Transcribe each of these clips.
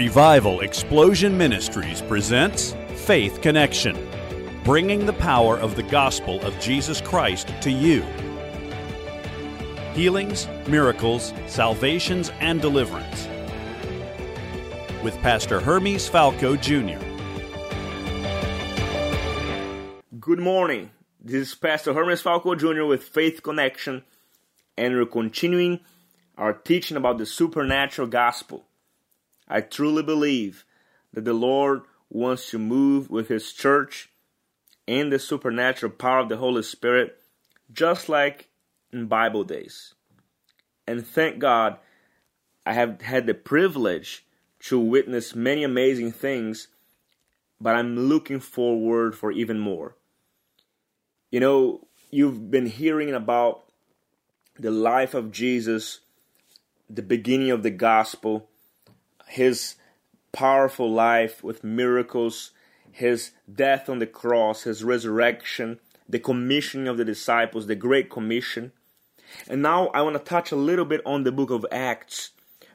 Revival Explosion Ministries presents Faith Connection, bringing the power of the gospel of Jesus Christ to you. Healings, miracles, salvations, and deliverance. With Pastor Hermes Falco Jr. Good morning. This is Pastor Hermes Falco Jr. with Faith Connection, and we're continuing our teaching about the supernatural gospel. I truly believe that the Lord wants to move with His church in the supernatural power of the Holy Spirit, just like in Bible days. And thank God I have had the privilege to witness many amazing things, but I'm looking forward for even more. You know, you've been hearing about the life of Jesus, the beginning of the gospel, his powerful life with miracles, his death on the cross, his resurrection, the commissioning of the disciples, the Great Commission. And now I want to touch a little bit on the book of Acts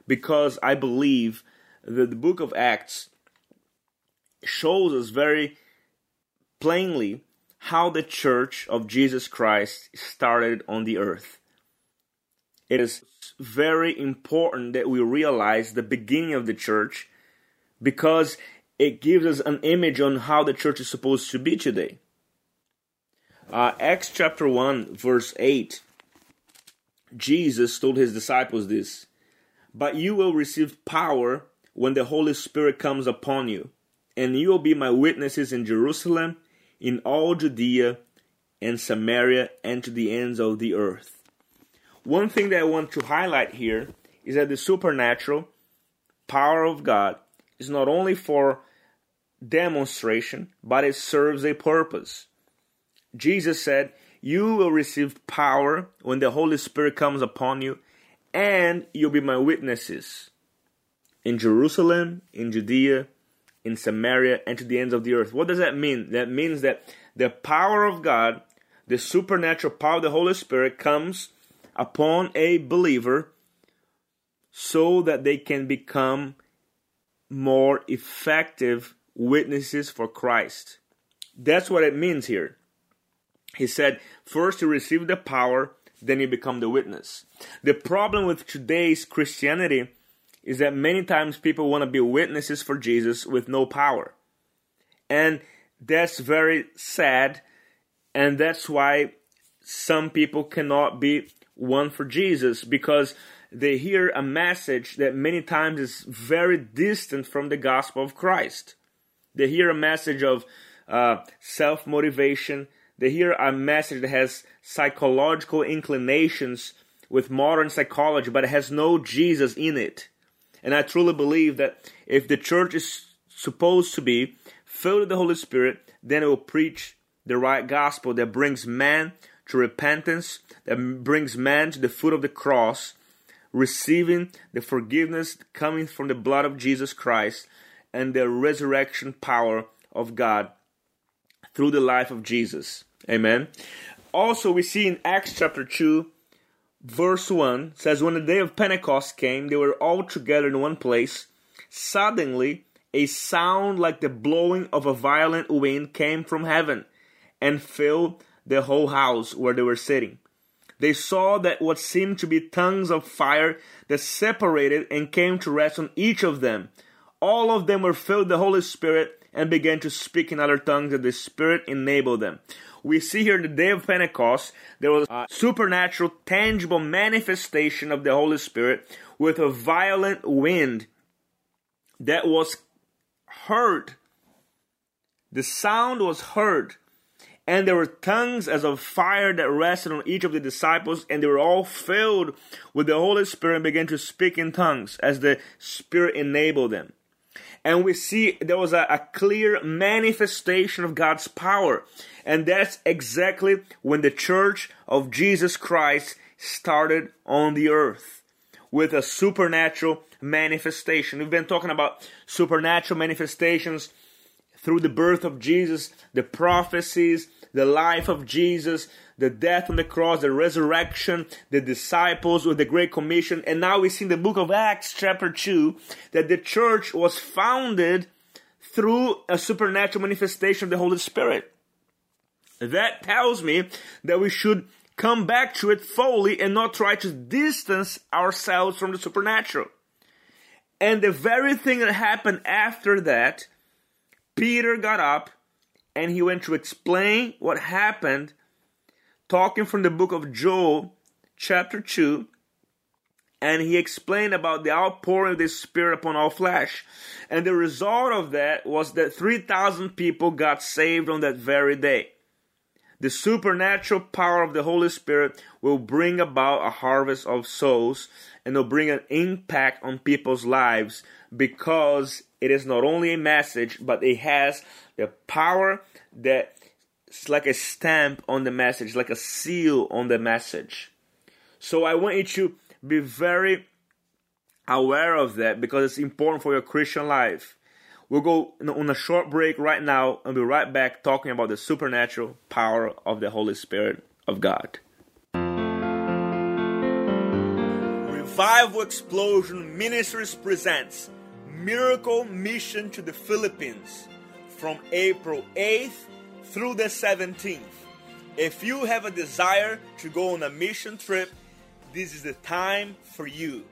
because I believe that the book of Acts shows us very plainly how the church of Jesus Christ started on the earth. It is very important that we realize the beginning of the church because it gives us an image on how the church is supposed to be today. Uh, Acts chapter 1, verse 8, Jesus told his disciples this But you will receive power when the Holy Spirit comes upon you, and you will be my witnesses in Jerusalem, in all Judea and Samaria, and to the ends of the earth. One thing that I want to highlight here is that the supernatural power of God is not only for demonstration, but it serves a purpose. Jesus said, You will receive power when the Holy Spirit comes upon you, and you'll be my witnesses in Jerusalem, in Judea, in Samaria, and to the ends of the earth. What does that mean? That means that the power of God, the supernatural power of the Holy Spirit, comes upon a believer so that they can become more effective witnesses for Christ. That's what it means here. He said, first you receive the power, then you become the witness. The problem with today's Christianity is that many times people want to be witnesses for Jesus with no power. And that's very sad, and that's why some people cannot be won for Jesus because they hear a message that many times is very distant from the gospel of Christ. They hear a message of uh, self motivation. They hear a message that has psychological inclinations with modern psychology, but it has no Jesus in it. And I truly believe that if the church is supposed to be filled with the Holy Spirit, then it will preach the right gospel that brings man to repentance, that brings man to the foot of the cross, receiving the forgiveness coming from the blood of Jesus Christ and the resurrection power of God through the life of Jesus. Amen. Also, we see in Acts chapter 2, verse 1 says, When the day of Pentecost came, they were all together in one place. Suddenly, a sound like the blowing of a violent wind came from heaven and filled the whole house where they were sitting. They saw that what seemed to be tongues of fire that separated and came to rest on each of them. All of them were filled with the Holy Spirit and began to speak in other tongues that the Spirit enabled them. We see here the day of Pentecost, there was a supernatural, tangible manifestation of the Holy Spirit with a violent wind that was heard. The sound was heard and there were tongues as of fire that rested on each of the disciples, and they were all filled with the Holy Spirit and began to speak in tongues as the Spirit enabled them. And we see there was a, a clear manifestation of God's power. And that's exactly when the church of Jesus Christ started on the earth with a supernatural manifestation. We've been talking about supernatural manifestations through the birth of Jesus, the prophecies, the life of Jesus, the death on the cross, the resurrection, the disciples with the Great Commission, and now we see in the book of Acts, chapter 2, that the church was founded through a supernatural manifestation of the Holy Spirit. That tells me that we should come back to it fully and not try to distance ourselves from the supernatural. And the very thing that happened after that, Peter got up and he went to explain what happened, talking from the book of Joel, chapter 2. And he explained about the outpouring of the Spirit upon all flesh. And the result of that was that 3,000 people got saved on that very day. The supernatural power of the Holy Spirit will bring about a harvest of souls and will bring an impact on people's lives because it is not only a message, but it has the power that it's like a stamp on the message, like a seal on the message. So I want you to be very aware of that because it's important for your Christian life. We'll go on a short break right now and be right back talking about the supernatural power of the Holy Spirit of God. Revival Explosion Ministries presents Miracle Mission to the Philippines from April 8th through the 17th. If you have a desire to go on a mission trip, this is the time for you.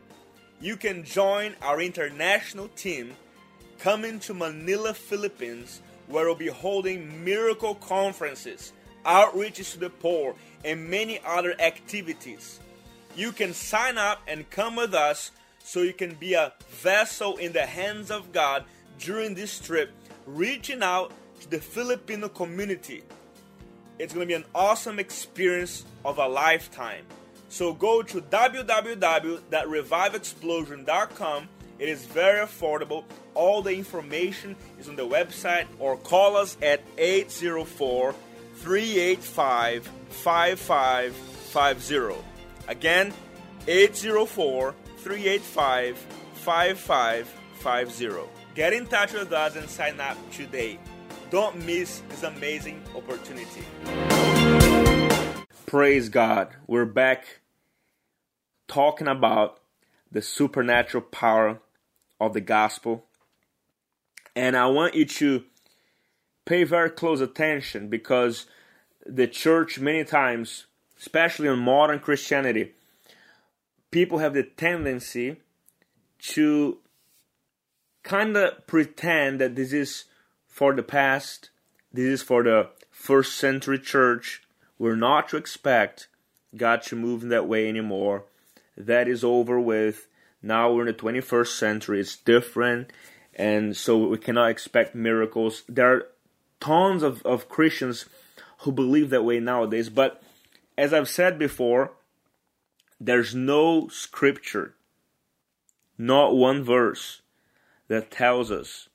You can join our international team coming to Manila, Philippines, where we'll be holding miracle conferences, outreaches to the poor, and many other activities. You can sign up and come with us so you can be a vessel in the hands of God during this trip, reaching out to the Filipino community. It's going to be an awesome experience of a lifetime. So go to www.reviveexplosion.com. It is very affordable. All the information is on the website or call us at 804 385 5550. Again, 804 385 5550. Get in touch with us and sign up today. Don't miss this amazing opportunity. Praise God. We're back talking about the supernatural power of the gospel. And I want you to pay very close attention because the church, many times, especially in modern Christianity, people have the tendency to kind of pretend that this is for the past, this is for the first century church. We're not to expect God to move in that way anymore. That is over with. Now we're in the 21st century, it's different, and so we cannot expect miracles. There are tons of, of Christians who believe that way nowadays, but as I've said before, there's no scripture, not one verse, that tells us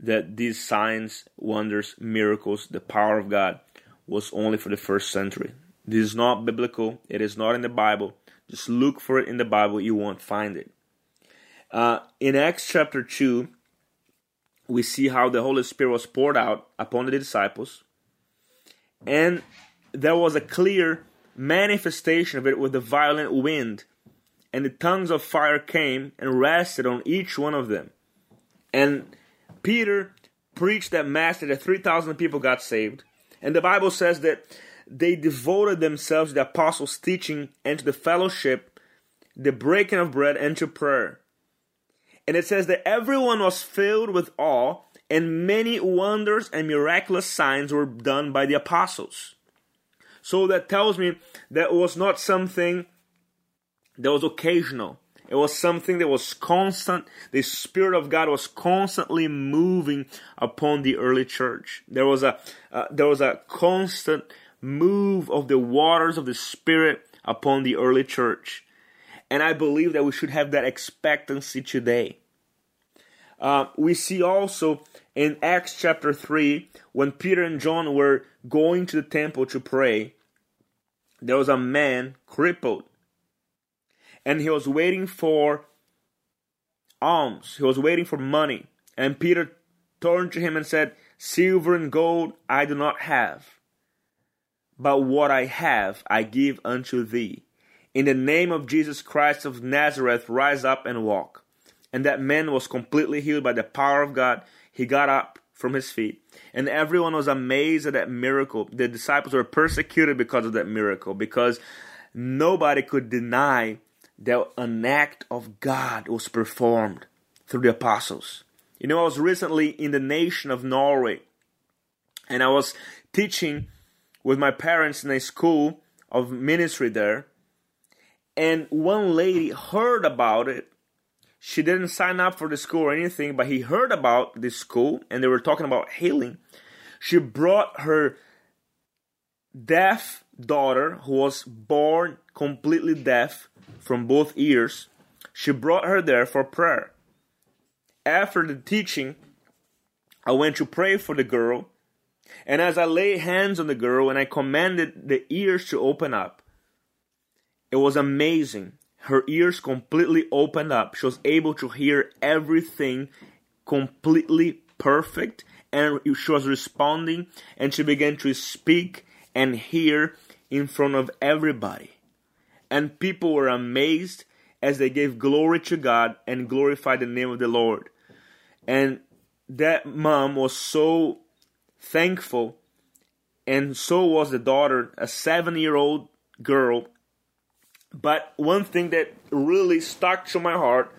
that these signs, wonders, miracles, the power of God was only for the first century. This is not biblical, it is not in the Bible. Just look for it in the Bible, you won't find it. Uh, in Acts chapter 2, we see how the Holy Spirit was poured out upon the disciples, and there was a clear manifestation of it with a violent wind, and the tongues of fire came and rested on each one of them. And Peter preached that mass that 3,000 people got saved. And the Bible says that they devoted themselves to the apostles' teaching and to the fellowship, the breaking of bread, and to prayer. And it says that everyone was filled with awe, and many wonders and miraculous signs were done by the apostles. So that tells me that was not something that was occasional. It was something that was constant. The Spirit of God was constantly moving upon the early church. There was a uh, there was a constant move of the waters of the Spirit upon the early church, and I believe that we should have that expectancy today. Uh, we see also in Acts chapter 3, when Peter and John were going to the temple to pray, there was a man crippled. And he was waiting for alms, he was waiting for money. And Peter turned to him and said, Silver and gold I do not have, but what I have I give unto thee. In the name of Jesus Christ of Nazareth, rise up and walk. And that man was completely healed by the power of God. He got up from his feet. And everyone was amazed at that miracle. The disciples were persecuted because of that miracle, because nobody could deny that an act of God was performed through the apostles. You know, I was recently in the nation of Norway, and I was teaching with my parents in a school of ministry there. And one lady heard about it. She didn't sign up for the school or anything, but he heard about this school and they were talking about healing. She brought her deaf daughter, who was born completely deaf from both ears, she brought her there for prayer. After the teaching, I went to pray for the girl and as I laid hands on the girl and I commanded the ears to open up, it was amazing. Her ears completely opened up. She was able to hear everything completely perfect and she was responding and she began to speak and hear in front of everybody. And people were amazed as they gave glory to God and glorified the name of the Lord. And that mom was so thankful, and so was the daughter, a seven year old girl. But one thing that really stuck to my heart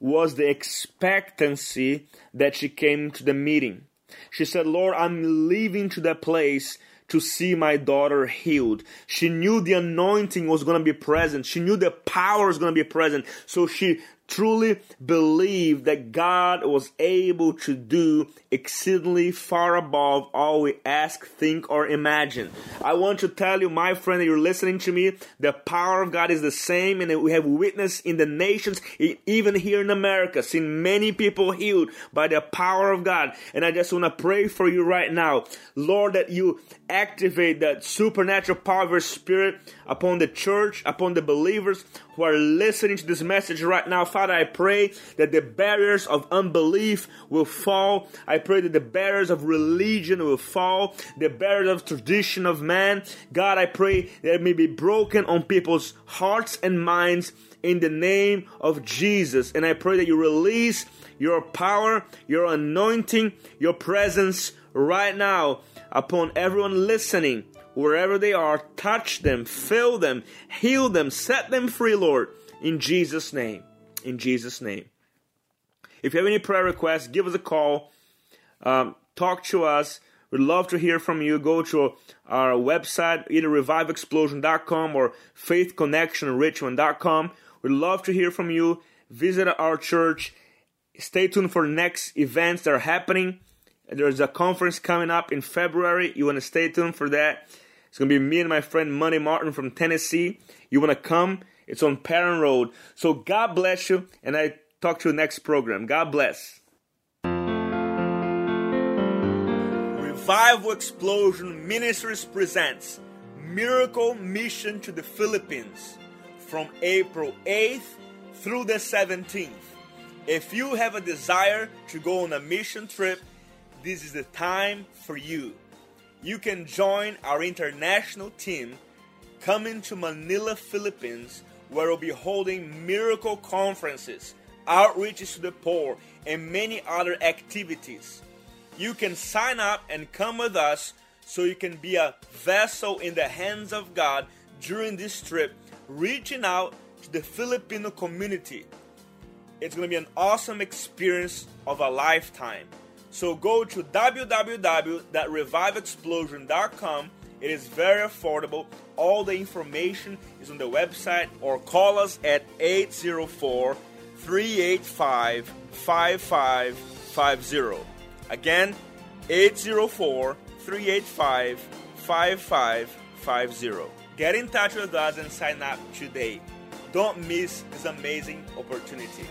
was the expectancy that she came to the meeting. She said, Lord, I'm leaving to that place to see my daughter healed. She knew the anointing was going to be present. She knew the power was going to be present. So she truly believe that God was able to do exceedingly far above all we ask, think, or imagine. I want to tell you, my friend, that you're listening to me, the power of God is the same, and we have witnessed in the nations, even here in America, seen many people healed by the power of God. And I just want to pray for you right now, Lord, that you activate that supernatural power of your spirit upon the church, upon the believers who are listening to this message right now. Father, I pray that the barriers of unbelief will fall. I pray that the barriers of religion will fall, the barriers of tradition of man. God, I pray that it may be broken on people's hearts and minds in the name of Jesus. And I pray that you release your power, your anointing, your presence right now upon everyone listening wherever they are, touch them, fill them, heal them, set them free, Lord, in Jesus' name. In Jesus' name. If you have any prayer requests, give us a call, um, talk to us. We'd love to hear from you. Go to our website, either reviveexplosion.com or faithconnectionrichmond.com. We'd love to hear from you. Visit our church. Stay tuned for next events that are happening. There's a conference coming up in February. You want to stay tuned for that. It's going to be me and my friend Money Martin from Tennessee. You want to come? It's on Parham Road. So God bless you, and I talk to you next program. God bless. Revival Explosion Ministries presents Miracle Mission to the Philippines from April 8th through the 17th. If you have a desire to go on a mission trip, this is the time for you. You can join our international team coming to Manila, Philippines, where we'll be holding miracle conferences, outreaches to the poor, and many other activities. You can sign up and come with us so you can be a vessel in the hands of God during this trip, reaching out to the Filipino community. It's going to be an awesome experience of a lifetime. So go to www.reviveexplosion.com. It is very affordable. All the information is on the website or call us at 804 385 5550. Again, 804 385 5550. Get in touch with us and sign up today. Don't miss this amazing opportunity.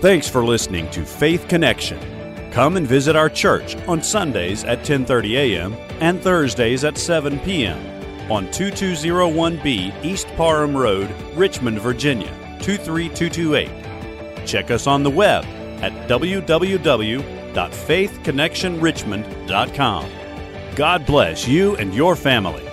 Thanks for listening to Faith Connection. Come and visit our church on Sundays at 10:30 a.m. and Thursdays at 7 p.m. on 2201B East Parham Road, Richmond, Virginia 23228. Check us on the web at www.faithconnectionrichmond.com. God bless you and your family.